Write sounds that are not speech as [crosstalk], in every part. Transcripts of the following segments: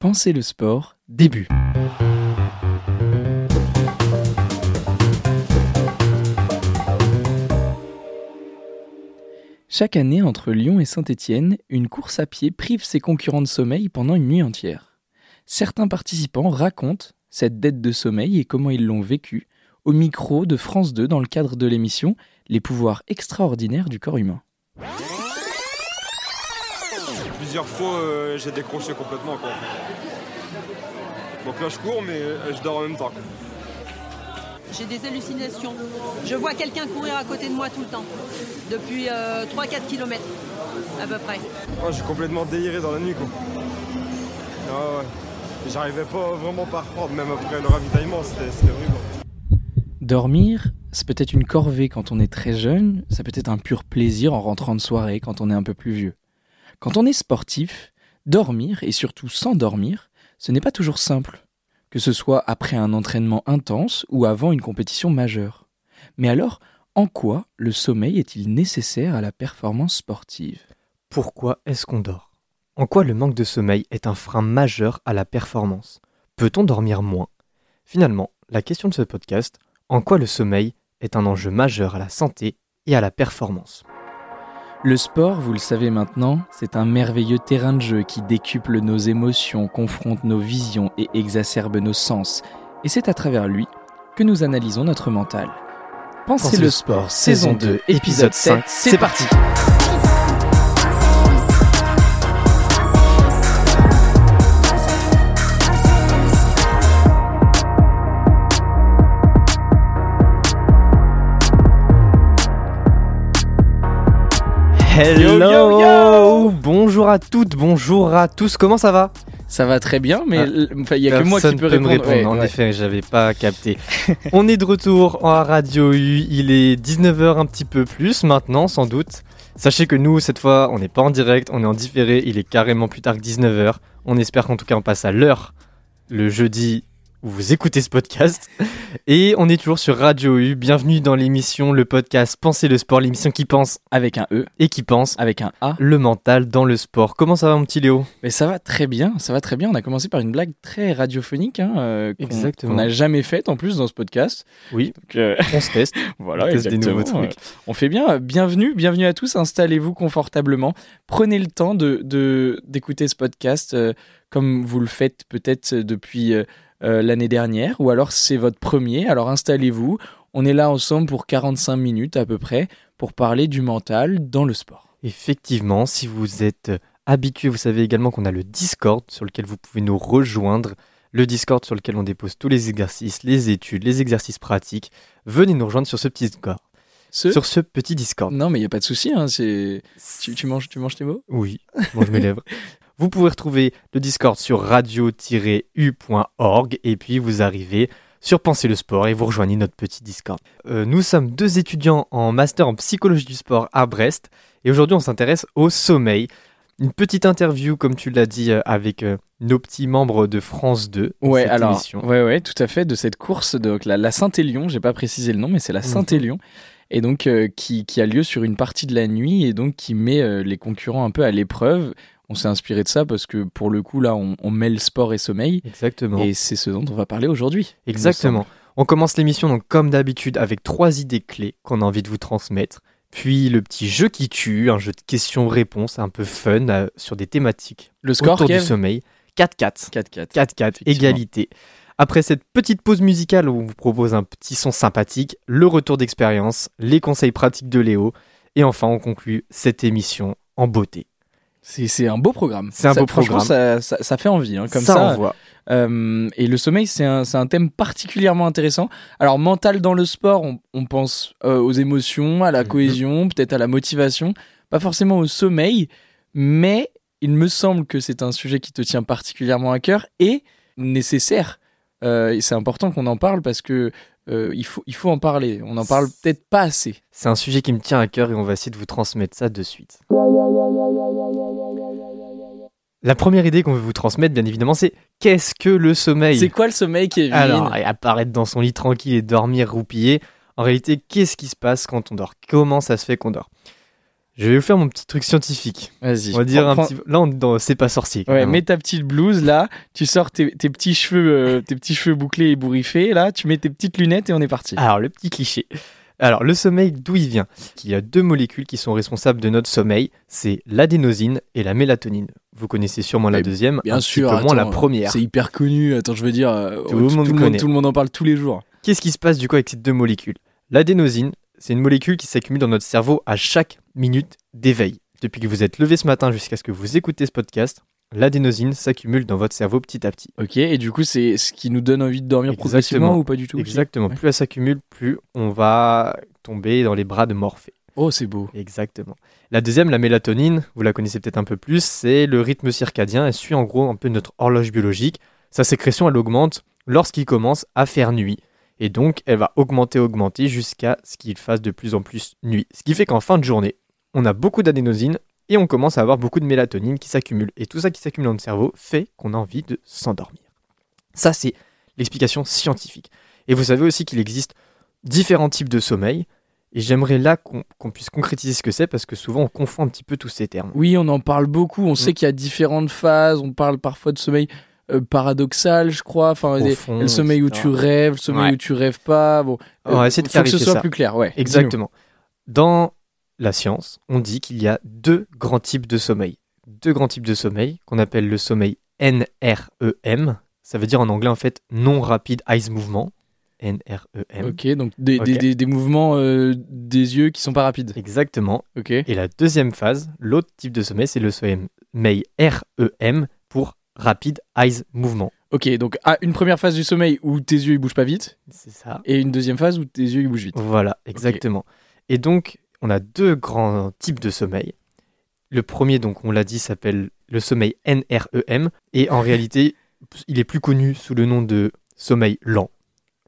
Pensez le sport, début. Chaque année, entre Lyon et Saint-Étienne, une course à pied prive ses concurrents de sommeil pendant une nuit entière. Certains participants racontent cette dette de sommeil et comment ils l'ont vécue au micro de France 2 dans le cadre de l'émission Les pouvoirs extraordinaires du corps humain. Plusieurs fois, euh, j'ai décroché complètement. Quoi. Donc là, je cours, mais euh, je dors en même temps. J'ai des hallucinations. Je vois quelqu'un courir à côté de moi tout le temps, depuis 3-4 km à peu près. Oh, j'ai complètement déliré dans la nuit. Quoi. Ah ouais. J'arrivais pas vraiment pas à reprendre, même après le ravitaillement, c'était horrible. Dormir, c'est peut-être une corvée quand on est très jeune, ça peut être un pur plaisir en rentrant de soirée quand on est un peu plus vieux. Quand on est sportif, dormir, et surtout s'endormir, ce n'est pas toujours simple, que ce soit après un entraînement intense ou avant une compétition majeure. Mais alors, en quoi le sommeil est-il nécessaire à la performance sportive? Pourquoi est-ce qu'on dort? En quoi le manque de sommeil est un frein majeur à la performance? Peut-on dormir moins? Finalement, la question de ce podcast, en quoi le sommeil est un enjeu majeur à la santé et à la performance? Le sport, vous le savez maintenant, c'est un merveilleux terrain de jeu qui décuple nos émotions, confronte nos visions et exacerbe nos sens. Et c'est à travers lui que nous analysons notre mental. Pensez, le sport, saison 2, épisode 7, c'est parti Hello Bonjour à toutes, bonjour à tous, comment ça va? Ça va très bien, mais Ah, il n'y a que moi qui peux Personne me répondre. répondre. Ouais, en ouais. effet, j'avais pas capté. [laughs] On est de retour à Radio U, il est 19h un petit peu plus maintenant, sans doute. Sachez que nous, cette fois, on n'est pas en direct, on est en différé, il est carrément plus tard que 19h. On espère qu'en tout cas, on passe à l'heure le jeudi vous écoutez ce podcast. Et on est toujours sur Radio U. Bienvenue dans l'émission, le podcast Penser le sport, l'émission qui pense Avec un E, et qui pense avec un A. le mental dans le sport. Comment ça va, mon petit Léo? Mais ça va très bien, ça va très bien. On a commencé par une blague très radiophonique, hein, euh, qu'on- n'a jamais faite en plus dans ce podcast. Oui, Donc, euh, [laughs] on se teste. [laughs] voilà, On teste des exactement. nouveaux trucs. On fait bien. Bienvenue, bienvenue à tous. Installez-vous confortablement. Prenez le temps de de- d'écouter ce podcast euh, comme vous le faites peut-être depuis euh, euh, l'année dernière, ou alors c'est votre premier. Alors installez-vous. On est là ensemble pour 45 minutes à peu près pour parler du mental dans le sport. Effectivement, si vous êtes habitué, vous savez également qu'on a le Discord sur lequel vous pouvez nous rejoindre. Le Discord sur lequel on dépose tous les exercices, les études, les exercices pratiques. Venez nous rejoindre sur ce petit Discord. Ce- Sur ce petit Discord. Non, mais il y a pas de souci. Hein, tu, tu manges, tu manges tes mots? Oui, je mange mes lèvres. [laughs] Vous pouvez retrouver le Discord sur radio-u.org et puis vous arrivez sur Penser le sport et vous rejoignez notre petit Discord. Euh, nous sommes deux étudiants en master en psychologie du sport à Brest et aujourd'hui on s'intéresse au sommeil. Une petite interview, comme tu l'as dit, euh, avec euh, nos petits membres de France 2. Ouais, cette alors, émission. ouais, ouais, tout à fait, de cette course, donc la, la Saint-Élion, j'ai pas précisé le nom, mais c'est la Mhm. Saint-Élion, et donc euh, qui, qui a lieu sur une partie de la nuit, et donc qui met euh, les concurrents un peu à l'épreuve. On s'est inspiré de ça parce que pour le coup, là, on, on mêle sport et sommeil, Exactement. et c'est ce dont on va parler aujourd'hui. Exactement. On commence l'émission donc comme d'habitude avec trois idées clés qu'on a envie de vous transmettre. Puis le petit jeu qui tue, un jeu de questions-réponses un peu fun euh, sur des thématiques Le score, autour du sommeil. 4-4. 4-4. 4-4, Effectivement. égalité. Après cette petite pause musicale où on vous propose un petit son sympathique, le retour d'expérience, les conseils pratiques de Léo, et enfin on conclut cette émission en beauté. C'est un beau programme. C'est un Ça- beau programme. Ça, ça, ça fait envie, hein, comme ça, ça. envoie. Euh, et le sommeil, c'est un, thème particulièrement intéressant. Alors, mental dans le sport, on, on pense euh, aux émotions, à la Mhm. cohésion, peut-être à la motivation, pas forcément au sommeil, mais il me semble que c'est un sujet qui te tient particulièrement à cœur et nécessaire. Euh, et c'est important qu'on en parle parce que euh, il, faut, il faut en parler. On n'en parle peut-être pas assez. C'est un sujet qui me tient à cœur et on va essayer de vous transmettre ça de suite. La première idée qu'on veut vous transmettre, bien évidemment, c'est qu'est-ce que le sommeil? C'est quoi le sommeil, Kevin? Alors, apparaître dans son lit tranquille et dormir roupillé, en réalité, qu'est-ce qui se passe quand on dort? Comment ça se fait qu'on dort? Je vais vous faire mon petit truc scientifique. Vas-y. On va dire Prends- un petit. Là, on est dans C'est pas sorcier. Ouais, mets ta petite blouse là, tu sors tes, tes petits cheveux, euh, tes petits cheveux bouclés et bourriffés là, tu mets tes petites lunettes et on est parti. Alors, le petit cliché. Alors, le sommeil, d'où il vient? Il y a deux molécules qui sont responsables de notre sommeil c'est l'adénosine et la mélatonine. Vous connaissez sûrement la Mais deuxième, bien un sûr, petit peu moins la première. C'est hyper connu. Attends, je veux dire, euh, Tout le monde tout le monde en parle tous les jours. Qu'est-ce qui se passe du coup avec ces deux molécules? L'adénosine, c'est une molécule qui s'accumule dans notre cerveau à chaque minute d'éveil. Depuis que vous êtes levé ce matin jusqu'à ce que vous écoutez ce podcast, l'adénosine s'accumule dans votre cerveau petit à petit. Ok, et du coup, c'est ce qui nous donne envie de dormir progressivement ou pas du tout Exactement. Plus elle s'accumule, plus on va tomber dans les bras de Morphée. Oh, c'est beau. Exactement. La deuxième, la mélatonine, vous la connaissez peut-être un peu plus, c'est le rythme circadien. Elle suit en gros un peu notre horloge biologique. Sa sécrétion, elle augmente lorsqu'il commence à faire nuit. Et donc, elle va augmenter, augmenter jusqu'à ce qu'il fasse de plus en plus nuit. Ce qui fait qu'en fin de journée, on a beaucoup d'adénosine et on commence à avoir beaucoup de mélatonine qui s'accumule. Et tout ça qui s'accumule dans le cerveau fait qu'on a envie de s'endormir. Ça, c'est l'explication scientifique. Et vous savez aussi qu'il existe différents types de sommeil. Et j'aimerais là qu'on puisse concrétiser ce que c'est parce que souvent on confond un petit peu tous ces termes. Oui, on en parle beaucoup. On Mm. sait qu'il y a différentes phases. On parle parfois de sommeil euh, paradoxal, je crois. Enfin, des- le sommeil où tu rêves, le sommeil Ouais. où tu rêves pas. Bon, On va essayer de faut que ce soit ça. plus clair. Ouais. Exactement. Dans la science, on dit qu'il y a deux grands types de sommeil. Deux grands types de sommeil qu'on appelle le sommeil NREM. Ça veut dire en anglais en fait non rapid eye movement. NREM. Ok, donc des, Ok. des- des- des mouvements euh, des yeux qui sont pas rapides. Exactement. Ok. Et la deuxième phase, l'autre type de sommeil, c'est le sommeil REM pour rapid eyes movement. Ok, donc ah, une première phase du sommeil où tes yeux ils bougent pas vite, C'est ça. et une deuxième phase où tes yeux ils bougent vite. Voilà, exactement. Et donc, on a deux grands types de sommeil. Le premier, donc, on l'a dit, s'appelle le sommeil NREM. Et en [laughs] réalité, il est plus connu sous le nom de sommeil lent.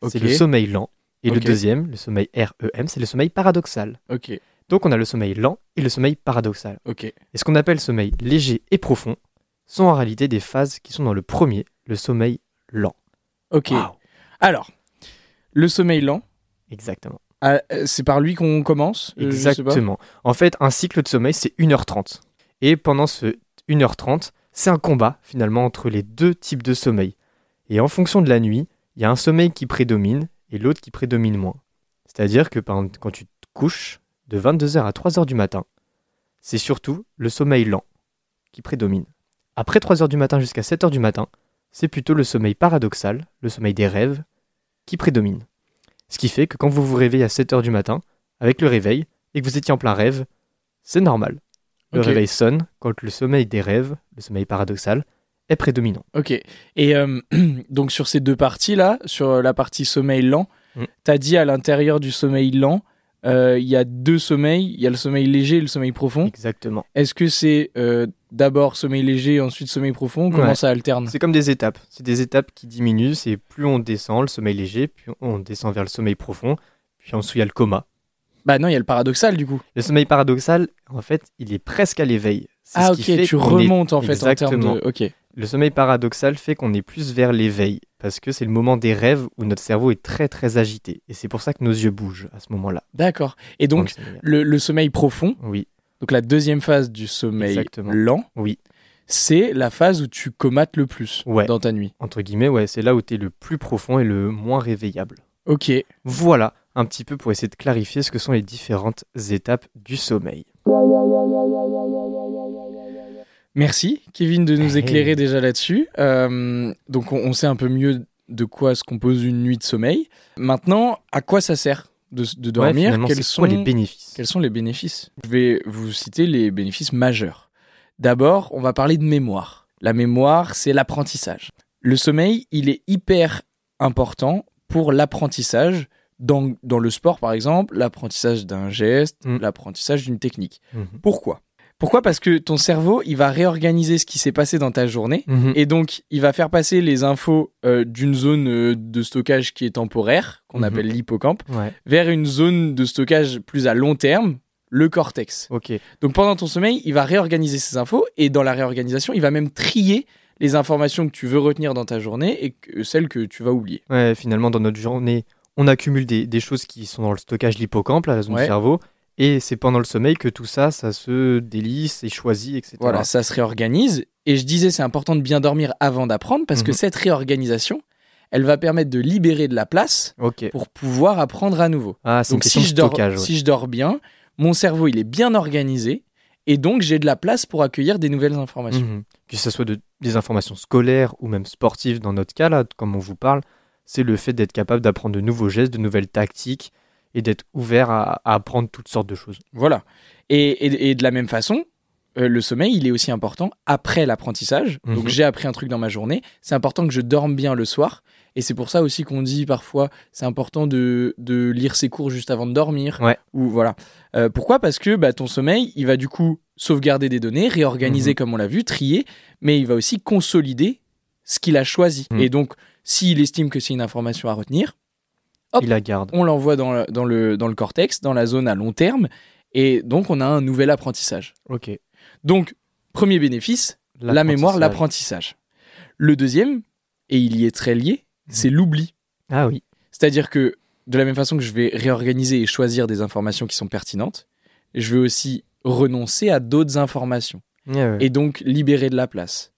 C'est Ok. le sommeil lent. Et le deuxième, le sommeil REM, c'est le sommeil paradoxal. Ok, Donc, on a le sommeil lent et le sommeil paradoxal. ok. Et ce qu'on appelle sommeil léger et profond sont en réalité des phases qui sont dans le premier, le sommeil lent. Ok. Alors, le sommeil lent, Exactement. ah, euh, c'est par lui qu'on commence euh. Exactement. En fait, un cycle de sommeil, c'est 1h30. Et pendant ce 1h30, c'est un combat finalement entre les deux types de sommeil. Et en fonction de la nuit, il y a un sommeil qui prédomine et l'autre qui prédomine moins. C'est-à-dire que quand tu te couches de 22h à 3h du matin, c'est surtout le sommeil lent qui prédomine. Après 3h du matin jusqu'à 7h du matin, c'est plutôt le sommeil paradoxal, le sommeil des rêves, qui prédomine. Ce qui fait que quand vous vous réveillez à 7h du matin, avec le réveil, et que vous étiez en plein rêve, c'est normal. Le réveil sonne quand le sommeil des rêves, le sommeil paradoxal, est prédominant. Ok. Et euh, [clears throat] donc sur ces deux parties là, sur la partie sommeil lent, Mm. t'as dit à l'intérieur du sommeil lent, euh, il y a deux sommeils, il y a le sommeil léger et le sommeil profond. Exactement. Est-ce que c'est euh, d'abord sommeil léger, ensuite sommeil profond? Comment Ouais. ça alterne? C'est comme des étapes. C'est des étapes qui diminuent. C'est plus on descend le sommeil léger, puis on descend vers le sommeil profond, puis ensuite il y a le coma. Bah non, il y a le paradoxal du coup. Le sommeil paradoxal, en fait, il est presque à l'éveil. Ah ce ok, qui fait tu est- remontes en fait en Exactement. termes de... Ok. Le sommeil paradoxal fait qu'on est plus vers l'éveil, parce que c'est le moment des rêves où notre cerveau est très très agité. Et c'est pour ça que nos yeux bougent à ce moment-là. D'accord. Et donc le, le sommeil profond, oui, donc la deuxième phase du sommeil Exactement. lent, oui. c'est la phase où tu comates le plus Ouais. dans ta nuit. Entre guillemets, ouais, c'est là où tu es le plus profond et le moins réveillable. Ok. Voilà, un petit peu pour essayer de clarifier ce que sont les différentes étapes du sommeil. Merci Kevin de nous Hey. éclairer déjà là-dessus. Euh, donc on, on sait un peu mieux de quoi se compose une nuit de sommeil. Maintenant, à quoi ça sert de, dormir? quels, sont, quoi les bénéfices? quels sont les bénéfices? Je vais vous citer les bénéfices majeurs. D'abord, on va parler de mémoire. La mémoire, c'est l'apprentissage. Le sommeil, il est hyper important pour l'apprentissage. Dans, dans le sport, par exemple, l'apprentissage d'un geste, Mm. l'apprentissage d'une technique. Mhm. Pourquoi? Pourquoi? Parce que ton cerveau, il va réorganiser ce qui s'est passé dans ta journée. Mhm. Et donc, il va faire passer les infos euh, d'une zone euh, de stockage qui est temporaire, qu'on Mhm. appelle l'hippocampe, Ouais, vers une zone de stockage plus à long terme, le cortex. ok. Donc, pendant ton sommeil, il va réorganiser ces infos, et dans la réorganisation, il va même trier les informations que tu veux retenir dans ta journée et que, celles que tu vas oublier. Ouais, finalement, dans notre journée, on accumule des, des choses qui sont dans le stockage de l'hippocampe, la zone Ouais. du cerveau, Et c'est pendant le sommeil que tout ça, ça se délisse et choisit, etc. Voilà, ça se réorganise. Et je disais, c'est important de bien dormir avant d'apprendre parce que Mhm. cette réorganisation, elle va permettre de libérer de la place pour pouvoir apprendre à nouveau. Ah, Donc si je, dors, stockage. ouais. si je dors bien, mon cerveau il est bien organisé et donc j'ai de la place pour accueillir des nouvelles informations. Mhm. Que ce soit de- des informations scolaires ou même sportives dans notre cas, là, comme on vous parle, c'est le fait d'être capable d'apprendre de nouveaux gestes, de nouvelles tactiques et d'être ouvert à, à apprendre toutes sortes de choses. Voilà. Et, et- et de la même façon, euh, le sommeil il est aussi important après l'apprentissage. Donc Mhm. j'ai appris un truc dans ma journée, c'est important que je dorme bien le soir. Et c'est pour ça aussi qu'on dit parfois c'est important de, de lire ses cours juste avant de dormir. Ouais. Ou voilà. Euh, pourquoi? Parce que bah, ton sommeil, il va du coup sauvegarder des données, réorganiser Mhm. comme on l'a vu, trier, mais il va aussi consolider ce qu'il a choisi. Mhm. Et donc, s'il estime que c'est une information à retenir, Hop. Il la garde. on l'envoie dans, le- dans, le, dans le cortex, dans la zone à long terme, et donc on a un nouvel apprentissage. Ok. Donc, premier bénéfice, la mémoire, l'apprentissage. Le deuxième, et il y est très lié, c'est l'oubli. Ah oui. C'est-à-dire que de la même façon que je vais réorganiser et choisir des informations qui sont pertinentes, je vais aussi renoncer à d'autres informations ouais. et donc libérer de la place.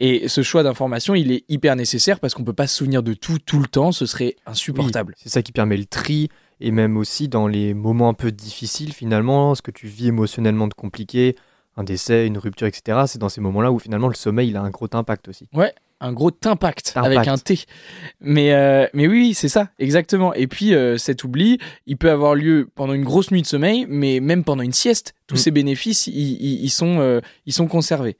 Et ce choix d'informations, il est hyper nécessaire parce qu'on peut pas se souvenir de tout tout le temps, ce serait insupportable. Oui, c'est ça qui permet le tri et même aussi dans les moments un peu difficiles finalement, ce que tu vis émotionnellement de compliqué, un décès, une rupture, etc. C'est dans ces moments-là où finalement le sommeil il a un gros impact aussi. Un gros impact, Impact. avec un T. Mais, euh, mais oui, c'est ça, exactement. Et puis euh, cet oubli, il peut avoir lieu pendant une grosse nuit de sommeil, mais même pendant une sieste. Tous Mm. ces bénéfices, ils, sont, euh, ils sont conservés.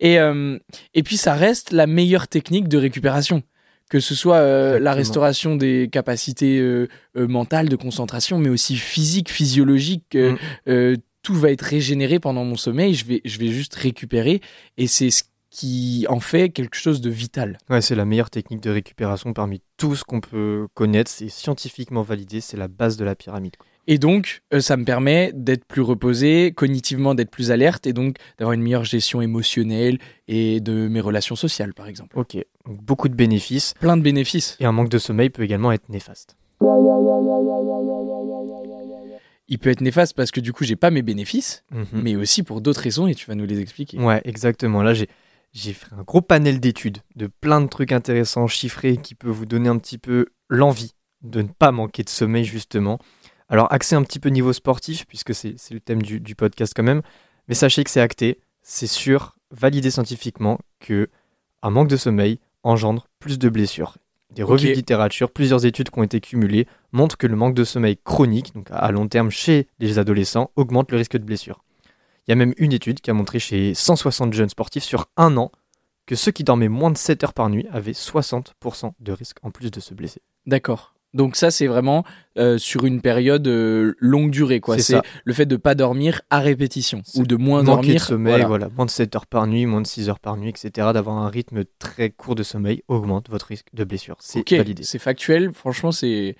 Et, euh, et puis ça reste la meilleure technique de récupération. Que ce soit euh, la restauration des capacités euh, euh, mentales, de concentration, mais aussi physiques, physiologiques. euh, Mm. euh, tout va être régénéré pendant mon sommeil. Je vais, je vais juste récupérer. Et c'est ce qui en fait quelque chose de vital. Ouais, c'est la meilleure technique de récupération parmi tout ce qu'on peut connaître. C'est scientifiquement validé, c'est la base de la pyramide. quoi. Et donc, euh, ça me permet d'être plus reposé, cognitivement d'être plus alerte, et donc d'avoir une meilleure gestion émotionnelle et de mes relations sociales, par exemple. Ok, donc beaucoup de bénéfices Plein de bénéfices. et un manque de sommeil peut également être néfaste. Il peut être néfaste parce que du coup, j'ai pas mes bénéfices, Mhm. mais aussi pour d'autres raisons, et tu vas nous les expliquer. Ouais, exactement. Là, j'ai j'ai fait un gros panel d'études de plein de trucs intéressants, chiffrés, qui peut vous donner un petit peu l'envie de ne pas manquer de sommeil, justement. Alors, axé un petit peu niveau sportif, puisque c'est le thème du, du podcast quand même. Mais sachez que c'est acté, c'est sûr, validé scientifiquement, que un manque de sommeil engendre plus de blessures. Des revues de littérature, plusieurs études qui ont été cumulées montrent que le manque de sommeil chronique, donc à long terme chez les adolescents, augmente le risque de blessure. Il y a même une étude qui a montré chez 160 jeunes sportifs sur un an que ceux qui dormaient moins de 7 heures par nuit avaient 60% de risque en plus de se blesser. D'accord. Donc ça, c'est vraiment euh, sur une période euh, longue durée, quoi. C'est le fait de pas dormir à répétition ou de moins dormir. de sommeil, voilà. voilà. moins de 7 heures par nuit, moins de 6 heures par nuit, etc. D'avoir un rythme très court de sommeil augmente votre risque de blessure. C'est validé. c'est factuel. Franchement, c'est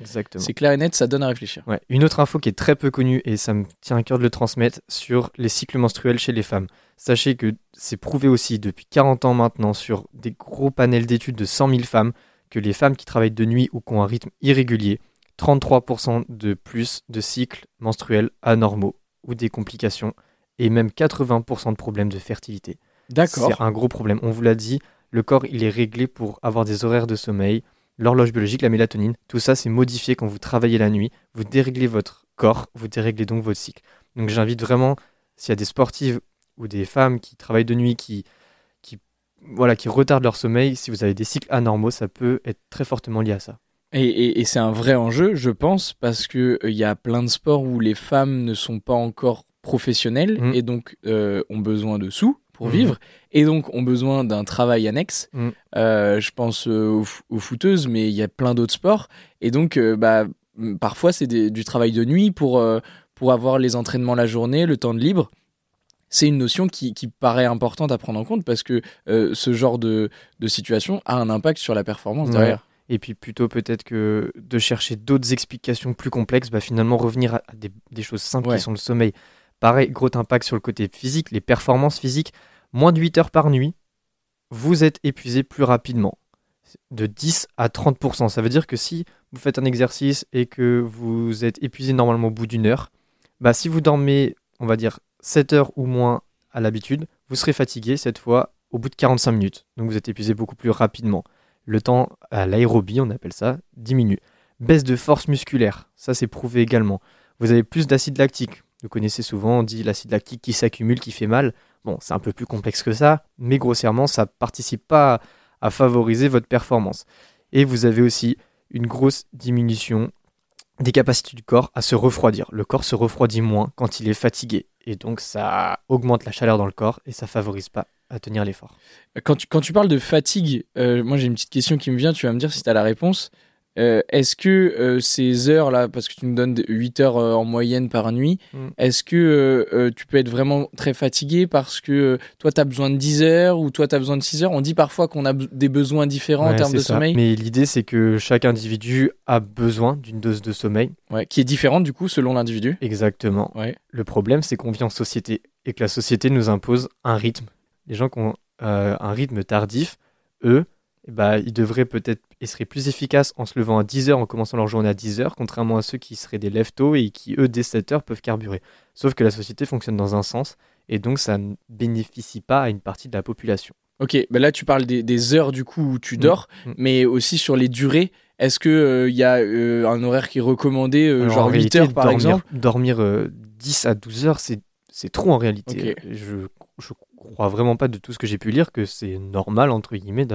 clair et net. Ça donne à réfléchir. Ouais. Une autre info qui est très peu connue et ça me tient à cœur de le transmettre sur les cycles menstruels chez les femmes. Sachez que c'est prouvé aussi depuis 40 ans maintenant sur des gros panels d'études de 100 000 femmes que les femmes qui travaillent de nuit ou qui ont un rythme irrégulier, 33% de plus de cycles menstruels anormaux ou des complications et même 80% de problèmes de fertilité. D'accord. C'est un gros problème. On vous l'a dit, le corps il est réglé pour avoir des horaires de sommeil, l'horloge biologique, la mélatonine, tout ça c'est modifié quand vous travaillez la nuit. Vous déréglez votre corps, vous déréglez donc votre cycle. Donc j'invite vraiment, s'il y a des sportives ou des femmes qui travaillent de nuit, qui, qui, voilà, qui retardent leur sommeil, si vous avez des cycles anormaux, ça peut être très fortement lié à ça. Et, et- et c'est un vrai enjeu, je pense, parce que euh, y a plein de sports où les femmes ne sont pas encore professionnelles Mm. et donc euh, ont besoin de sous pour Mhm. vivre et donc ont besoin d'un travail annexe. Mm. Euh, je pense aux, aux footeuses, mais il y a plein d'autres sports et donc bah parfois c'est du travail de nuit pour pour avoir les entraînements la journée, le temps de libre. C'est une notion qui, qui paraît importante à prendre en compte parce que euh, ce genre de, de situation a un impact sur la performance Ouais. derrière. Et puis plutôt peut-être que de chercher d'autres explications plus complexes, bah finalement revenir à des, des choses simples Ouais. qui sont le sommeil. Pareil, gros impact sur le côté physique, les performances physiques. Moins de 8 heures par nuit, vous êtes épuisé plus rapidement. De 10 à 30%. Ça veut dire que si vous faites un exercice et que vous êtes épuisé normalement au bout d'une heure, bah, si vous dormez, on va dire, 7 heures ou moins à l'habitude, vous serez fatigué cette fois au bout de 45 minutes. Donc vous êtes épuisé beaucoup plus rapidement. Le temps à l'aérobie, on appelle ça, diminue. Baisse de force musculaire, ça c'est prouvé également. Vous avez plus d'acide lactique. Vous connaissez souvent, on dit l'acide lactique qui s'accumule, qui fait mal. Bon, c'est un peu plus complexe que ça, mais grossièrement, ça participe pas à favoriser votre performance. Et vous avez aussi une grosse diminution des capacités du corps à se refroidir. Le corps se refroidit moins quand il est fatigué. Et donc ça augmente la chaleur dans le corps et ça favorise pas à tenir l'effort. Quand tu, quand tu parles de fatigue, euh, moi j'ai une petite question qui me vient, tu vas me dire si tu as la réponse. Euh, est-ce que euh, ces heures-là, parce que tu nous donnes 8 heures euh, en moyenne par nuit, Mm. est-ce que tu peux être vraiment très fatigué parce que toi tu as besoin de 10 heures ou toi tu as besoin de 6 heures? On dit parfois qu'on a des besoins différents en termes de ça. sommeil, Mais l'idée c'est que chaque individu a besoin d'une dose de sommeil. ouais, qui est différente du coup selon l'individu. Exactement. Ouais. Le problème c'est qu'on vit en société et que la société nous impose un rythme. Les gens qui ont un rythme tardif, eux, bah, ils devraient peut-être, ils seraient plus efficaces en se levant à 10h, en commençant leur journée à 10h, contrairement à ceux qui seraient des lève-tôt et qui, eux, dès 7h, peuvent carburer. Sauf que la société fonctionne dans un sens, et donc ça ne bénéficie pas à une partie de la population. Ok, bah là tu parles des, des heures du coup où tu dors, Mm. mais aussi sur les durées. Est-ce que il y a euh, un horaire qui est recommandé, euh, Alors, genre en 8 réalité, heures par dormir, exemple? Dormir euh, 10 à 12 heures, c'est, trop en réalité. Je, je crois vraiment pas de tout ce que j'ai pu lire que c'est normal, entre guillemets,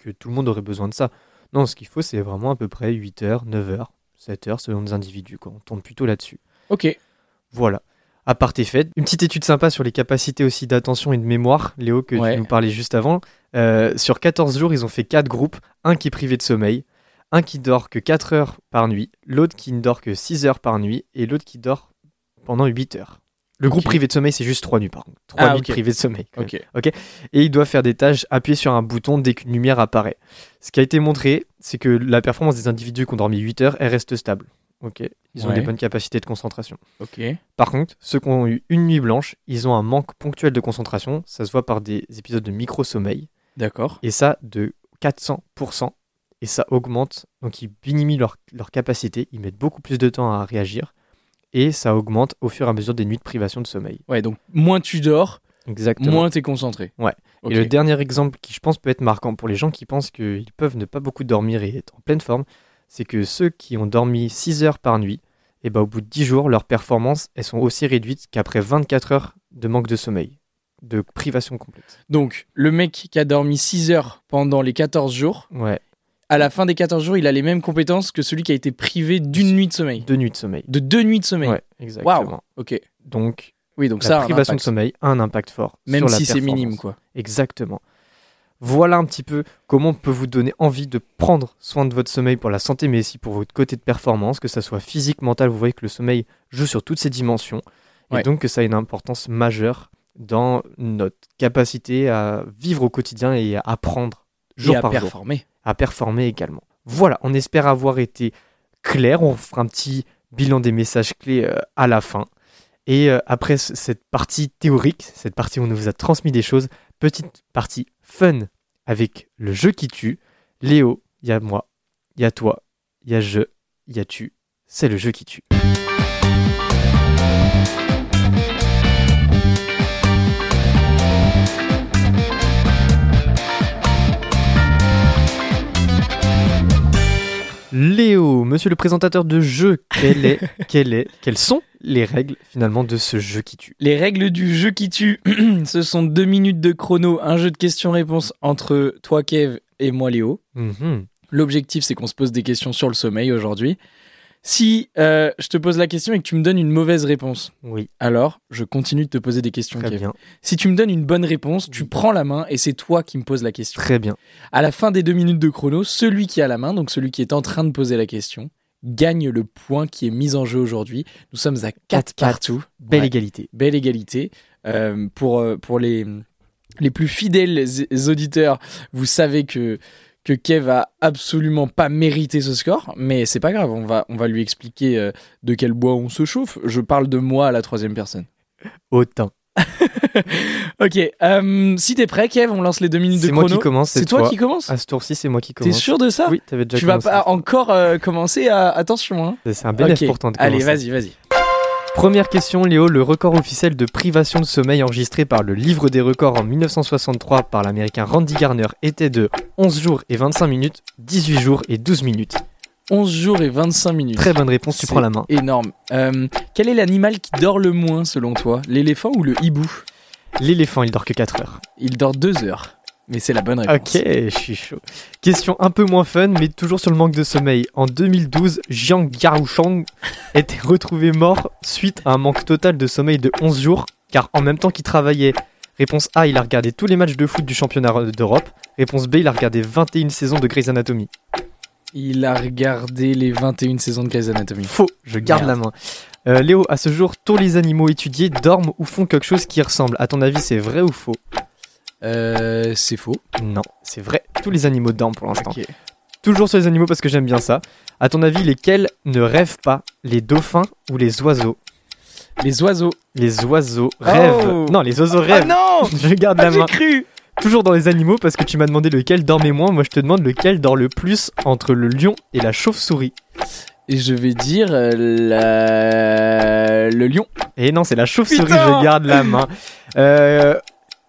que tout le monde aurait besoin de ça. Non, ce qu'il faut, c'est vraiment à peu près 8 heures, 9 heures, 7 heures selon les individus. Quoi. On tourne plutôt là-dessus. Ok. Voilà. À part tes fêtes, une petite étude sympa sur les capacités aussi d'attention et de mémoire, Léo, que Ouais. tu nous parlais juste avant. Euh, sur 14 jours, ils ont fait 4 groupes. Un qui est privé de sommeil, un qui dort que 4 heures par nuit, l'autre qui ne dort que 6 heures par nuit, et l'autre qui dort pendant 8 heures. Le groupe privé de sommeil, c'est juste 3 nuits par contre. 3 Ah, nuits ok. de privé de sommeil. Ok. Et il doit faire des tâches appuyées sur un bouton dès qu'une lumière apparaît. Ce qui a été montré, c'est que la performance des individus qui ont dormi 8 heures, elle reste stable. Ok. Ils ont Ouais. des bonnes capacités de concentration. Ok. Par contre, ceux qui ont eu une nuit blanche, ils ont un manque ponctuel de concentration. Ça se voit par des épisodes de micro-sommeil. D'accord. Et ça, de 400%. Et ça augmente. Donc, ils minimisent leur, leur capacité. Ils mettent beaucoup plus de temps à réagir. Et ça augmente au fur et à mesure des nuits de privation de sommeil. Ouais, donc moins tu dors, Exactement. moins t'es concentré. Ouais. Et le dernier exemple qui, je pense, peut être marquant pour les gens qui pensent qu'ils peuvent ne pas beaucoup dormir et être en pleine forme, c'est que ceux qui ont dormi 6 heures par nuit, et ben, au bout de 10 jours, leurs performances elles sont aussi réduites qu'après 24 heures de manque de sommeil, de privation complète. Donc, le mec qui a dormi 6 heures pendant les 14 jours, Ouais, à la fin des 14 jours, il a les mêmes compétences que celui qui a été privé d'une nuit de sommeil. deux nuits de sommeil. De deux nuits de sommeil. Ouais, exactement. Waouh. Ok. Donc, Oui, donc la ça privation de sommeil a un impact fort. Même sur si c'est minime, quoi. Exactement. Voilà un petit peu comment on peut vous donner envie de prendre soin de votre sommeil pour la santé, mais aussi pour votre côté de performance, que ça soit physique, mental. Vous voyez que le sommeil joue sur toutes ces dimensions, Ouais. et donc que ça a une importance majeure dans notre capacité à vivre au quotidien et à apprendre jour Et à jour, performer. à performer également. Voilà, on espère avoir été clair. On fera un petit bilan des messages clés euh, à la fin. Et euh, après ce- cette partie théorique, cette partie où on nous a transmis des choses, petite partie fun avec le jeu qui tue. Léo, il y a moi, il y a toi, il y a je, il y a tu. C'est le jeu qui tue. Léo, monsieur le présentateur de jeu, est, [laughs] est, quelles sont les règles finalement de ce jeu qui tue? Les règles du jeu qui tue, [clears throat] ce sont deux minutes de chrono, un jeu de questions-réponses entre toi, Kev, et moi, Léo. Mhm. L'objectif, c'est qu'on se pose des questions sur le sommeil aujourd'hui. Si euh, je te pose la question et que tu me donnes une mauvaise réponse, Oui, alors je continue de te poser des questions, très bien, Si tu me donnes une bonne réponse, tu prends la main et c'est toi qui me poses la question. très bien. À la fin des deux minutes de chrono, celui qui a la main, donc celui qui est en train de poser la question, gagne le point qui est mis en jeu aujourd'hui. Nous sommes à 4 Quatre, quatre. partout. Belle Ouais. égalité. Belle égalité. Euh, pour, euh, pour les, les plus fidèles auditeurs, vous savez que, que Kev a absolument pas mérité ce score, mais c'est pas grave, on va, on va lui expliquer euh, de quel bois on se chauffe. Je parle de moi à la troisième personne. Autant. [laughs] Ok, euh, si t'es prêt, Kev, on lance les deux minutes de C'est moi chrono. qui commence C'est toi qui commence À ce tour-ci, c'est moi qui T'es commence. sûr de ça Oui, t'avais déjà Tu vas commencé. pas encore euh, commencer à... Attention, hein. C'est un bénéfice Ok, pourtant de Allez, commencer. vas-y, vas-y. Première question, Léo. Le record officiel de privation de sommeil enregistré par le livre des records en 1963 par l'américain Randy Garner était de 11 jours et 25 minutes, 18 jours et 12 minutes. 11 jours et 25 minutes. Très bonne réponse, tu prends la main. Énorme. Euh, quel est l'animal qui dort le moins selon toi? L'éléphant ou le hibou? L'éléphant, il dort que 4 heures. Il dort 2 heures. Mais c'est la bonne réponse. Ok, je suis chaud. Question un peu moins fun, mais toujours sur le manque de sommeil. En 2012, Jiang Gaoshang était retrouvé mort suite à un manque total de sommeil de 11 jours, car en même temps qu'il travaillait. Réponse A, il a regardé tous les matchs de foot du championnat d'Europe. Réponse B, il a regardé 21 saisons de Grey's Anatomy. Il a regardé les 21 saisons de Grey's Anatomy. Faux, je garde Merde. la main. Euh, Léo, à ce jour, tous les animaux étudiés dorment ou font quelque chose qui ressemble. À ton avis, c'est vrai ou faux? Euh, c'est faux. Non, c'est vrai. Tous les animaux dorment pour l'instant. Ok. Toujours sur les animaux parce que j'aime bien ça. À ton avis, lesquels ne rêvent pas? Les dauphins ou les oiseaux? Les oiseaux. Les oiseaux rêvent. Oh Non, les oiseaux Ah rêvent. non [laughs] je garde la Ah, J'ai main. cru Toujours dans les animaux parce que tu m'as demandé lequel dormait moins. Moi, je te demande lequel dort le plus entre le lion et la chauve-souris. Et je vais dire euh, la- le lion. Et non, c'est la chauve-souris, je garde la main. Euh,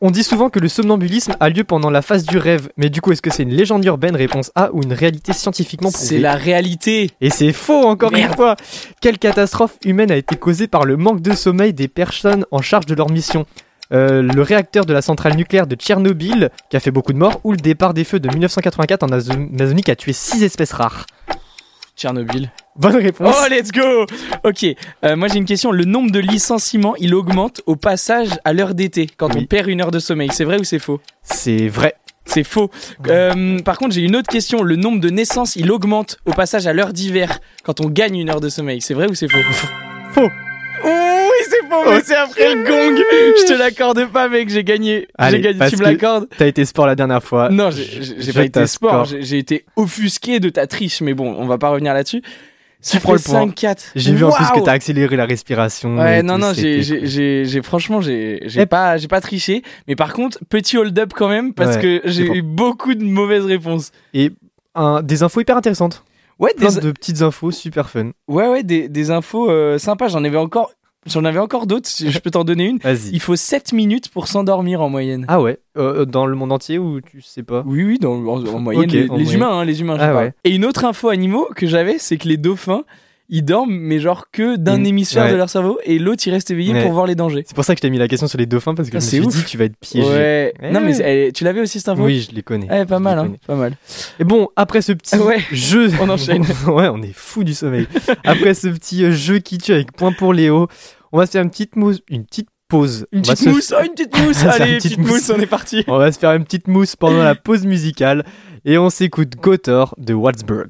on dit souvent que le somnambulisme a lieu pendant la phase du rêve, mais du coup, est-ce que c'est une légende urbaine, réponse A, ou une réalité scientifiquement prouvée C'est la réalité. Et c'est faux encore Merde. une fois Quelle catastrophe humaine a été causée par le manque de sommeil des personnes en charge de leur mission? Euh, le réacteur de la centrale nucléaire de Tchernobyl, qui a fait beaucoup de morts, ou le départ des feux de 1984 en Azo- Amazonie, qui a tué 6 espèces rares? Tchernobyl. Bonne réponse Oh, let's go Ok, euh, moi j'ai une question. Le nombre de licenciements, il augmente au passage à l'heure d'été, quand Oui. on perd une heure de sommeil. C'est vrai ou c'est faux? C'est vrai. C'est faux. Euh, par contre, j'ai une autre question. Le nombre de naissances, il augmente au passage à l'heure d'hiver, quand on gagne une heure de sommeil. C'est vrai ou c'est faux? Faux. Oui, [laughs] c'est faux, mais c'est après le gong. Je te l'accorde pas, mec. J'ai gagné. Allez, J'ai gagné. parce Tu me l'accordes T'as été sport la dernière fois. Non, j'ai- pas été sport. J'ai été offusqué de ta triche, mais bon, on va pas revenir là-dessus. Ça prends fait le point. 5-4. J'ai vu en plus que t'as accéléré la respiration. Ouais, non, non, j'ai, franchement, j'ai, j'ai pas, j'ai pas triché. Mais par contre, petit hold-up quand même, parce Ouais, que j'ai eu beaucoup de mauvaises réponses. Et un- des infos hyper intéressantes. Ouais, Plein des, de petites infos super fun. ouais, ouais, des, des infos euh, sympas. J'en avais encore, j'en avais encore d'autres. Si je peux t'en donner une. [laughs] Il faut 7 minutes pour s'endormir en moyenne. Ah ouais Euh, Dans le monde entier ou tu sais pas? Oui, oui, dans, en, en moyenne, les, en les moyenne. humains, hein, les humains. je Ah ouais. Et une autre info animaux que j'avais, c'est que les dauphins, ils dorment, mais genre que d'un hémisphère ouais. de leur cerveau, et l'autre, il reste éveillé Ouais. pour voir les dangers. C'est pour ça que je t'ai mis la question sur les dauphins parce que Ah, je me c'est suis ouf. dit tu vas être piégé. Ouais. Ouais. Non, mais elle- tu l'avais aussi cette info Oui, je les connais. Ouais, pas Je mal, hein, pas mal. Et bon, après ce petit [laughs] ouais. jeu, On enchaîne. [laughs] ouais, on est fou du sommeil. après ce petit euh, jeu qui tue avec point pour Léo, on va se faire une petite mousse, une petite pause. Une petite se- mousse, oh, une petite mousse, [laughs] allez, une petite petite mousse, mousse. on est parti. On va se faire une petite mousse pendant la pause musicale et on s'écoute Gotor de Wattsburg.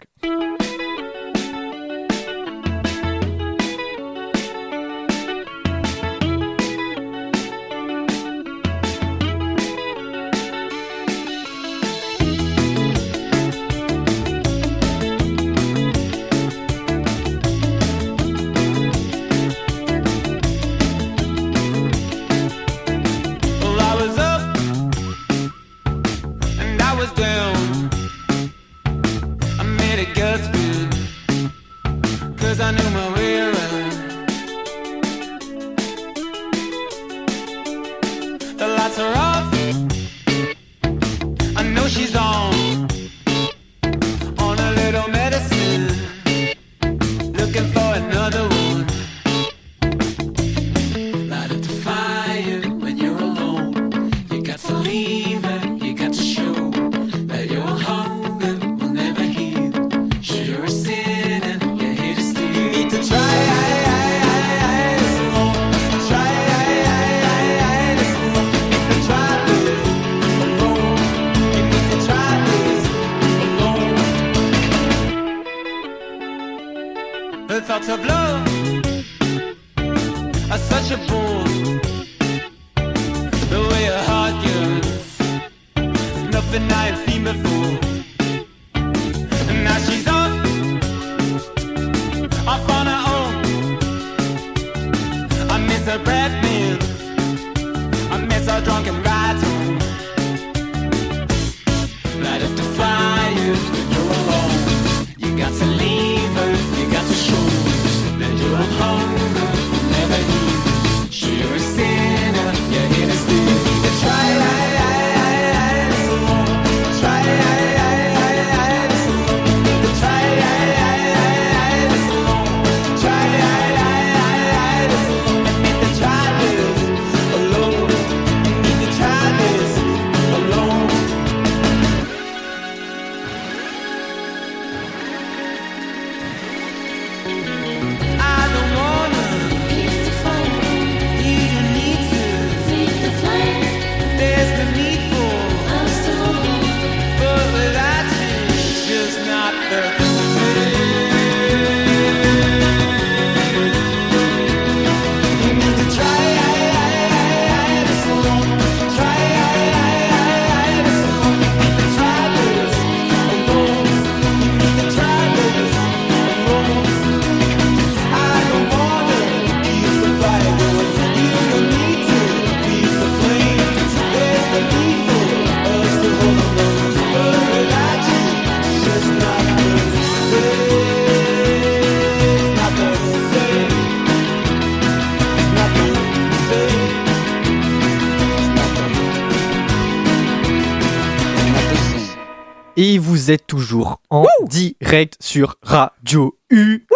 Vous êtes toujours en direct sur Radio U.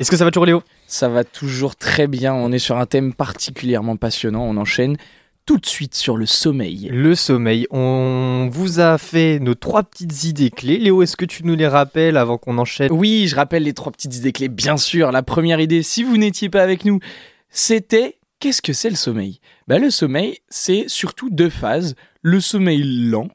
Est-ce que ça va toujours Léo? Ça va toujours très bien. On est sur un thème particulièrement passionnant. On enchaîne tout de suite sur le sommeil. Le sommeil, on vous a fait nos trois petites idées clés. Léo, est-ce que tu nous les rappelles avant qu'on enchaîne? Oui, je rappelle les trois petites idées clés. Bien sûr, la première idée, si vous n'étiez pas avec nous, c'était qu'est-ce que c'est le sommeil? Bah, Le sommeil, c'est surtout deux phases. Le sommeil lent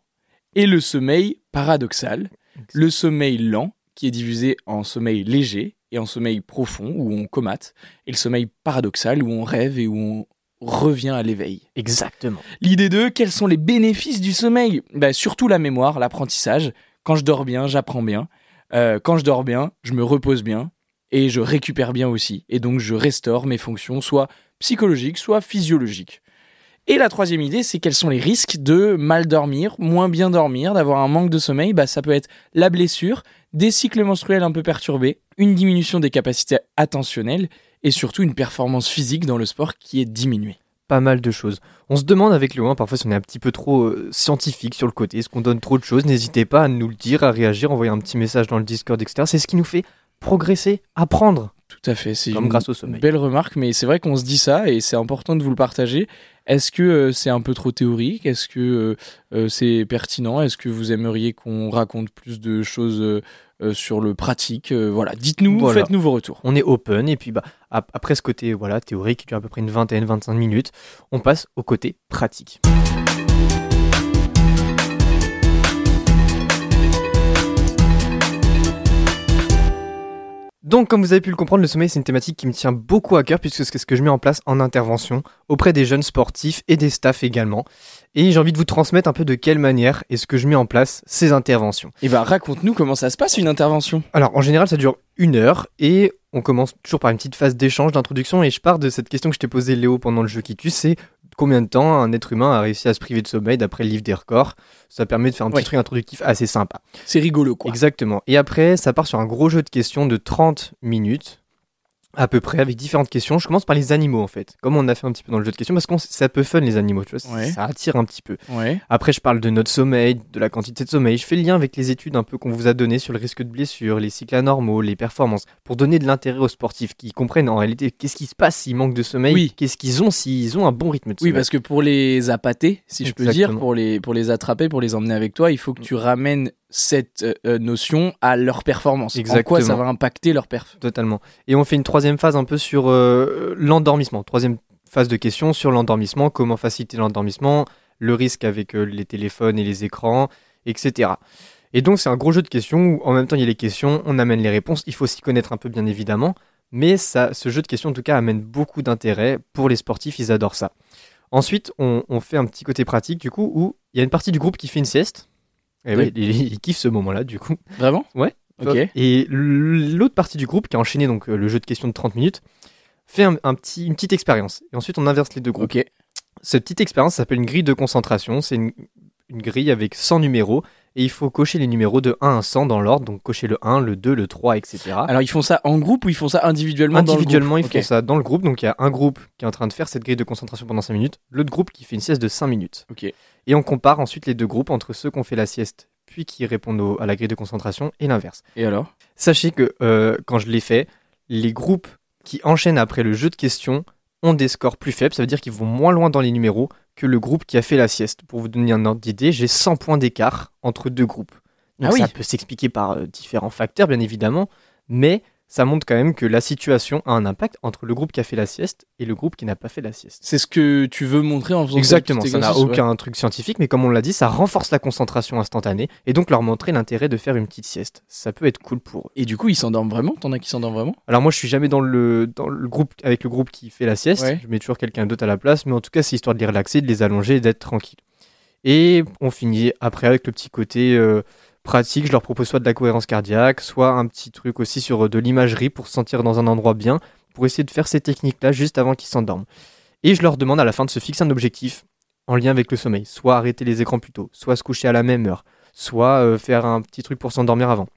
et le sommeil paradoxal. Le sommeil lent, qui est divisé en sommeil léger et en sommeil profond, où on comate, et le sommeil paradoxal, où on rêve et où on revient à l'éveil. Exactement. L'idée 2, quels sont les bénéfices du sommeil? Bah, Surtout la mémoire, l'apprentissage. Quand je dors bien, j'apprends bien. Euh, quand je dors bien, je me repose bien et je récupère bien aussi. Et donc je restaure mes fonctions, soit psychologiques, soit physiologiques. Et la troisième idée, c'est quels sont les risques de mal dormir, moins bien dormir, d'avoir un manque de sommeil. Bah, ça peut être la blessure, des cycles menstruels un peu perturbés, une diminution des capacités attentionnelles et surtout une performance physique dans le sport qui est diminuée. Pas mal de choses. On se demande avec Léo, hein, parfois si on est un petit peu trop euh, scientifique sur le côté, est-ce qu'on donne trop de choses? N'hésitez pas à nous le dire, à réagir, envoyer un petit message dans le Discord, etc. C'est ce qui nous fait progresser, apprendre. Tout à fait, c'est Comme une grâce au sommeil. belle remarque, mais c'est vrai qu'on se dit ça et c'est important de vous le partager. Est-ce que euh, c'est un peu trop théorique? Est-ce que euh, euh, c'est pertinent? Est-ce que vous aimeriez qu'on raconte plus de choses euh, sur le pratique? Euh, Voilà, dites-nous, Voilà. faites-nous vos retours. On est open et puis bah, ap- après ce côté voilà, théorique qui dure à peu près une vingtaine, 25 minutes, on passe au côté pratique. Donc, comme vous avez pu le comprendre, le sommeil, c'est une thématique qui me tient beaucoup à cœur puisque c'est ce que je mets en place en intervention auprès des jeunes sportifs et des staffs également. Et j'ai envie de vous transmettre un peu de quelle manière est-ce que je mets en place ces interventions. Et bah raconte-nous comment ça se passe une intervention. Alors, en général, ça dure une heure et on commence toujours par une petite phase d'échange, d'introduction. Et je pars de cette question que je t'ai posée, Léo, pendant le jeu qui tue c'est combien de temps un être humain a réussi à se priver de sommeil d'après le livre des records? Ça permet de faire un petit truc introductif assez sympa. C'est rigolo quoi. Exactement. Et après, ça part sur un gros jeu de questions de 30 minutes. À peu près, avec différentes questions. Je commence par les animaux en fait. Comme on a fait un petit peu dans le jeu de questions, parce que c'est un peu fun les animaux, tu vois, Ouais. ça attire un petit peu. Ouais. Après, je parle de notre sommeil, de la quantité de sommeil. Je fais le lien avec les études un peu qu'on vous a données sur le risque de blessure, les cycles anormaux, les performances, pour donner de l'intérêt aux sportifs qui comprennent en réalité qu'est-ce qui se passe s'ils manquent de sommeil, Oui. qu'est-ce qu'ils ont s'ils ont un bon rythme de Oui, sommeil. parce que pour les appâter, si je peux dire, pour les, pour les attraper, pour les emmener avec toi, il faut que tu ramènes cette euh, euh, notion à leur performance. En quoi ça Exactement. va impacter leur perf? Totalement. Et on fait une troisième phase un peu sur euh, l'endormissement. Troisième phase de questions sur l'endormissement, comment faciliter l'endormissement, le risque avec euh, les téléphones et les écrans, etc. Et donc c'est un gros jeu de questions où en même temps il y a les questions, on amène les réponses, il faut s'y connaître un peu bien évidemment, mais ça, ce jeu de questions en tout cas amène beaucoup d'intérêt pour les sportifs, ils adorent ça. Ensuite on, on fait un petit côté pratique du coup où il y a une partie du groupe qui fait une sieste. Et Oui. oui, ils, ils kiffent ce moment-là du coup. Vraiment? Ouais. Ok. Et l'autre partie du groupe qui a enchaîné donc euh, le jeu de questions de 30 minutes fait un, un petit, une petite expérience. Et ensuite on inverse les deux groupes. Ok. Cette petite expérience s'appelle une grille de concentration. C'est une, une grille avec 100 numéros et il faut cocher les numéros de 1 à 100 dans l'ordre. Donc cocher le 1, le 2, le 3, etc. Alors ils font ça en groupe ou ils font ça individuellement dans le Individuellement, ils font ça dans le groupe. Donc il y a un groupe qui est en train de faire cette grille de concentration pendant 5 minutes, l'autre groupe qui fait une sieste de 5 minutes. Et on compare ensuite les deux groupes entre ceux qui ont fait la sieste puis qui répondent au- à la grille de concentration et l'inverse. Et alors? Sachez que euh, quand je l'ai fait, les groupes qui enchaînent après le jeu de questions ont des scores plus faibles. Ça veut dire qu'ils vont moins loin dans les numéros que le groupe qui a fait la sieste. Pour vous donner un ordre d'idée, j'ai 100 points d'écart entre deux groupes. Donc Ah oui. ça peut s'expliquer par euh, différents facteurs, bien évidemment, mais ça montre quand même que la situation a un impact entre le groupe qui a fait la sieste et le groupe qui n'a pas fait la sieste. C'est ce que tu veux montrer en faisant Exactement, ça n'a ouais. aucun truc scientifique, mais comme on l'a dit, ça renforce la concentration instantanée et donc leur montrer l'intérêt de faire une petite sieste. Ça peut être cool pour eux. Et du coup, ils s'endorment vraiment? T'en as qui s'endorment vraiment? Alors moi je suis jamais dans le, dans le groupe avec le groupe qui fait la sieste, Ouais. je mets toujours quelqu'un d'autre à la place, mais en tout cas c'est histoire de les relaxer, de les allonger et d'être tranquille. Et on finit après avec le petit côté euh, pratique, je leur propose soit de la cohérence cardiaque, soit un petit truc aussi sur euh, de l'imagerie pour se sentir dans un endroit bien, pour essayer de faire ces techniques-là juste avant qu'ils s'endorment. Et je leur demande à la fin de se fixer un objectif en lien avec le sommeil, soit arrêter les écrans plus tôt, soit se coucher à la même heure, soit euh, faire un petit truc pour s'endormir avant.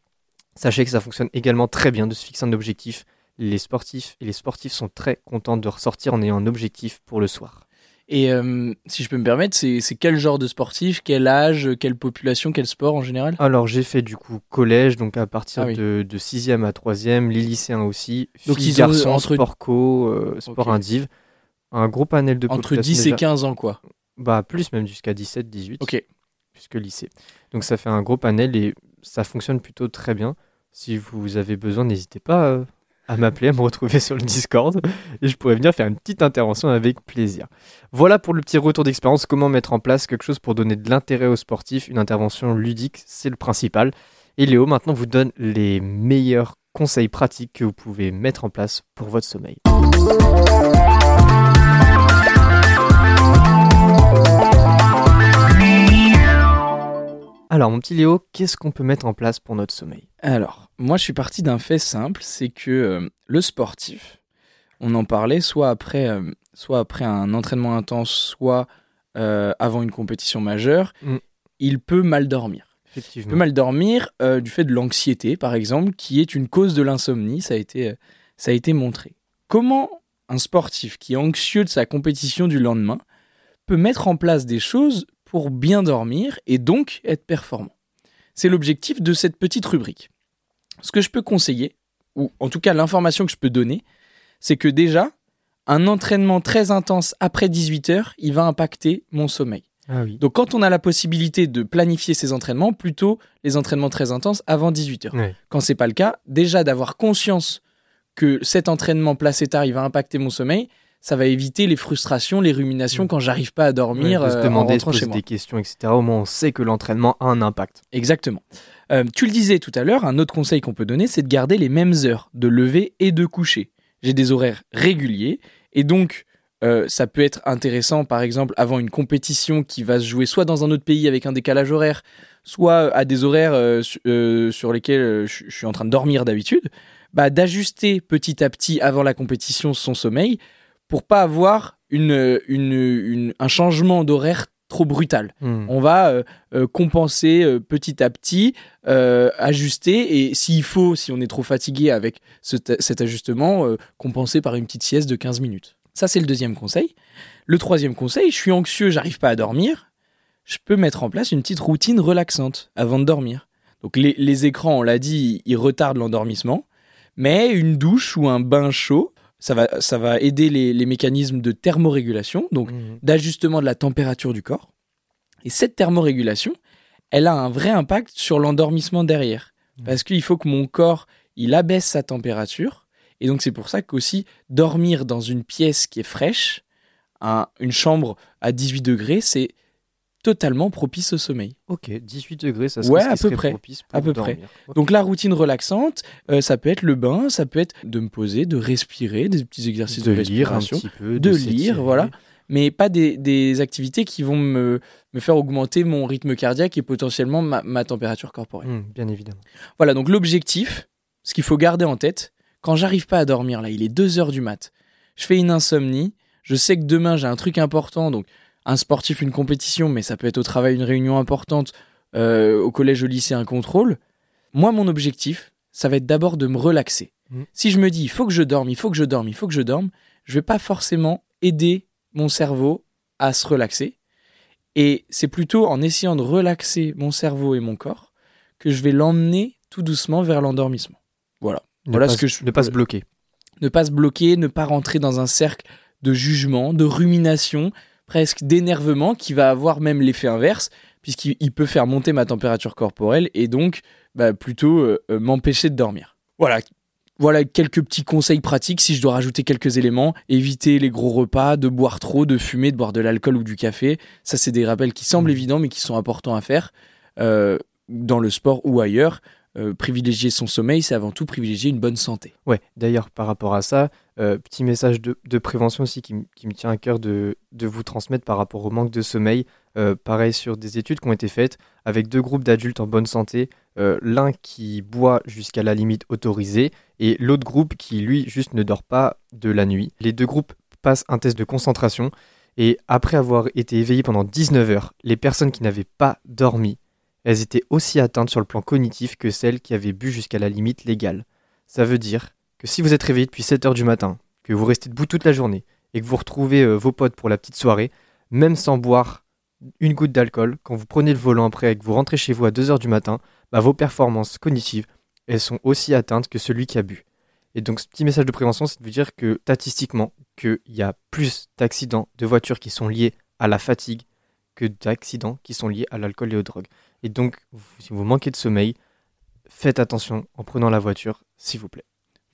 Sachez que ça fonctionne également très bien de se fixer un objectif les sportifs et les sportifs sont très contents de ressortir en ayant un objectif pour le soir. Et euh, si je peux me permettre, c'est c'est quel genre de sportif, quel âge, quelle population, quel sport en général? Alors j'ai fait du coup collège, donc à partir Ah oui. de, de 6e à 3e, les lycéens aussi, Donc, filles, ils garçons, entre- sport co, euh, sport Ok. indiv. Un gros panel de Entre population 10 et déjà. 15 ans, quoi. Bah plus même jusqu'à 17, 18. Ok. Puisque lycée. Donc ça fait un gros panel et ça fonctionne plutôt très bien. Si vous avez besoin, n'hésitez pas euh, à m'appeler, à me retrouver sur le Discord et je pourrais venir faire une petite intervention avec plaisir. Voilà pour le petit retour d'expérience, comment mettre en place quelque chose pour donner de l'intérêt aux sportifs, une intervention ludique, c'est le principal. Et Léo maintenant vous donne les meilleurs conseils pratiques que vous pouvez mettre en place pour votre sommeil. Alors mon petit Léo, qu'est-ce qu'on peut mettre en place pour notre sommeil? Alors, moi, je suis parti d'un fait simple, c'est que euh, le sportif, on en parlait soit après, euh, soit après un entraînement intense, soit euh, avant une compétition majeure, Mm. il peut mal dormir. Il peut Effectivement. mal dormir du fait de l'anxiété, par exemple, qui est une cause de l'insomnie. Ça a été, ça a été montré. Comment un sportif qui est anxieux de sa compétition du lendemain peut mettre en place des choses pour bien dormir et donc être performant C'est l'objectif de cette petite rubrique. Ce que je peux conseiller, ou en tout cas l'information que je peux donner, c'est que déjà, un entraînement très intense après 18 heures, il va impacter mon sommeil. Ah oui. Donc quand on a la possibilité de planifier ses entraînements, plutôt les entraînements très intenses avant 18 heures. Ouais. Quand c'est pas le cas, déjà d'avoir conscience que cet entraînement placé tard, il va impacter mon sommeil, ça va éviter les frustrations, les ruminations Mm. quand j'arrive pas à dormir Ouais, de se euh, en demander, se poser des questions, etc. Au moins, on sait que l'entraînement a un impact. Exactement. Euh, tu le disais tout à l'heure, un autre conseil qu'on peut donner, c'est de garder les mêmes heures de lever et de coucher. J'ai des horaires réguliers et donc euh, ça peut être intéressant, par exemple, avant une compétition qui va se jouer soit dans un autre pays avec un décalage horaire, soit à des horaires euh, su- euh, sur lesquels je je suis en train de dormir d'habitude, bah, d'ajuster petit à petit avant la compétition son sommeil pour pas avoir une, une- une- un changement d'horaire trop brutal. Hmm. On va euh, euh, compenser euh, petit à petit, ajuster et s'il faut, si on est trop fatigué avec ce- cet ajustement, compenser par une petite sieste de 15 minutes. Ça, c'est le deuxième conseil. Le troisième conseil, je suis anxieux, j'arrive pas à dormir. Je peux mettre en place une petite routine relaxante avant de dormir. Donc les, les écrans, on l'a dit, ils retardent l'endormissement, mais une douche ou un bain chaud, ça va, ça va aider les, les mécanismes de thermorégulation, donc Mhm. d'ajustement de la température du corps. Et cette thermorégulation, elle a un vrai impact sur l'endormissement derrière. Mhm. Parce qu'il faut que mon corps, il abaisse sa température. Et donc c'est pour ça qu'aussi dormir dans une pièce qui est fraîche, un- une chambre à 18 degrés, c'est totalement propice au sommeil. Ok, 18 degrés, ça serait Ouais, ce qui à peu près. propice À peu près. dormir. Ok. Donc la routine relaxante, euh, ça peut être le bain, ça peut être de me poser, de respirer, des petits exercices de, de lire un respiration. petit peu, de lire, voilà. mais pas des, des activités qui vont me, me faire augmenter mon rythme cardiaque et potentiellement ma, ma température corporelle. Hmm, bien évidemment. Voilà, donc l'objectif, ce qu'il faut garder en tête, quand j'arrive pas à dormir, là, il est 2 heures du mat, je fais une insomnie, je sais que demain j'ai un truc important, donc un sportif, une compétition, mais ça peut être au travail une réunion importante, euh, au collège, au lycée, un contrôle. Moi, mon objectif, ça va être d'abord de me relaxer. Mhm. Si je me dis, il faut que je dorme, il faut que je dorme, il faut que je dorme, je vais pas forcément aider mon cerveau à se relaxer. Et c'est plutôt en essayant de relaxer mon cerveau et mon corps que je vais l'emmener tout doucement vers l'endormissement. Voilà. Ne Voilà pas ce que je- Ne pas se bloquer. Ne pas se bloquer, ne pas rentrer dans un cercle de jugement, de rumination, presque d'énervement qui va avoir même l'effet inverse, puisqu'il il peut faire monter ma température corporelle et donc bah, plutôt euh, euh, m'empêcher de dormir. Voilà. Voilà quelques petits conseils pratiques si je dois rajouter quelques éléments. Éviter les gros repas, de boire trop, de fumer, de boire de l'alcool ou du café. Ça, c'est des rappels qui semblent Mhm. évidents mais qui sont importants à faire euh, dans le sport ou ailleurs. Euh, privilégier son sommeil, c'est avant tout privilégier une bonne santé. Ouais, d'ailleurs, par rapport à ça, euh, petit message de, de prévention aussi qui, qui me tient à cœur de, de vous transmettre par rapport au manque de sommeil. Euh, pareil sur des études qui ont été faites avec deux groupes d'adultes en bonne santé, l'un qui boit jusqu'à la limite autorisée et l'autre groupe qui, lui, juste ne dort pas de la nuit. Les deux groupes passent un test de concentration et après avoir été éveillés pendant 19 heures, les personnes qui n'avaient pas dormi, elles étaient aussi atteintes sur le plan cognitif que celles qui avaient bu jusqu'à la limite légale. Ça veut dire que si vous êtes réveillé depuis 7 heures du matin, que vous restez debout toute la journée et que vous retrouvez euh, vos potes pour la petite soirée, même sans boire une goutte d'alcool, quand vous prenez le volant après et que vous rentrez chez vous à 2h du matin, bah, vos performances cognitives, elles sont aussi atteintes que celui qui a bu. Et donc ce petit message de prévention, c'est de vous dire que statistiquement, qu'il y a plus d'accidents de voitures qui sont liés à la fatigue que d'accidents qui sont liés à l'alcool et aux drogues. Et donc, si vous manquez de sommeil, faites attention en prenant la voiture, s'il vous plaît.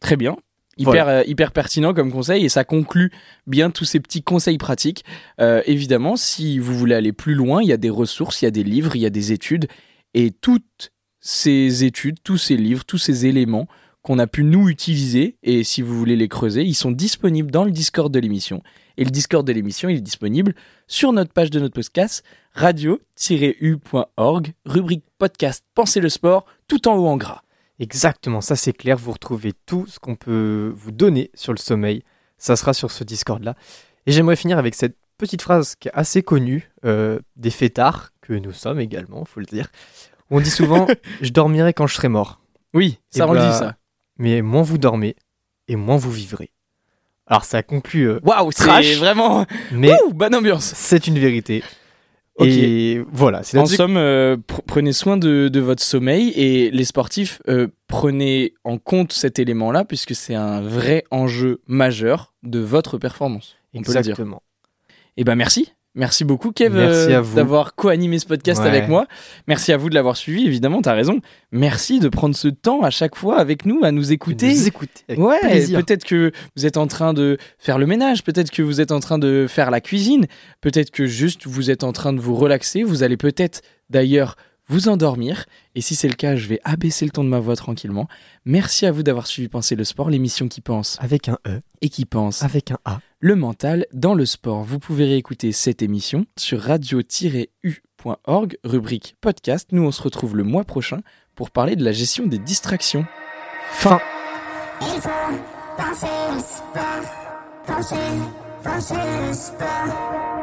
Très bien. Hyper, euh, hyper pertinent comme conseil et ça conclut bien tous ces petits conseils pratiques. Euh, évidemment, si vous voulez aller plus loin, il y a des ressources, il y a des livres, il y a des études et toutes ces études, tous ces livres, tous ces éléments qu'on a pu nous utiliser et si vous voulez les creuser, ils sont disponibles dans le Discord de l'émission. Et le Discord de l'émission, il est disponible sur notre page de notre podcast radio-u.org, rubrique podcast Pensez le sport, tout en haut en gras. Exactement, ça c'est clair, vous retrouvez tout ce qu'on peut vous donner sur le sommeil, ça sera sur ce Discord-là. Et j'aimerais finir avec cette petite phrase qui est assez connue euh, des fêtards, que nous sommes également, faut le dire. On dit souvent [laughs] « je dormirai quand je serai mort Oui, ça Et on le voilà. dit ça. ». Mais moins vous dormez, et moins vous vivrez. Alors ça conclut, euh, Waouh, c'est Trash. vraiment mais Ouh, bonne ambiance. c'est une vérité. Et voilà, c'est En somme, euh, pr- prenez soin de, de votre sommeil et les sportifs, euh, prenez en compte cet élément-là puisque c'est un vrai enjeu majeur de votre performance. On peut le dire. Exactement. Et ben merci. Merci beaucoup Kev euh, d'avoir co-animé ce podcast Ouais. avec moi. Merci à vous de l'avoir suivi, évidemment, t'as raison. Merci de prendre ce temps à chaque fois avec nous à nous écouter. Vous écoutez avec Ouais, peut-être que vous êtes en train de faire le ménage, peut-être que vous êtes en train de faire la cuisine, peut-être que juste vous êtes en train de vous relaxer, vous allez peut-être d'ailleurs vous endormir, et si c'est le cas, je vais abaisser le ton de ma voix tranquillement. Merci à vous d'avoir suivi Penser le sport, l'émission qui pense Avec un E, et qui pense avec un A. le mental dans le sport. Vous pouvez réécouter cette émission sur radio-u.org, rubrique podcast. Nous, on se retrouve le mois prochain pour parler de la gestion des distractions. Fin. Il faut penser le sport, penser, penser le sport.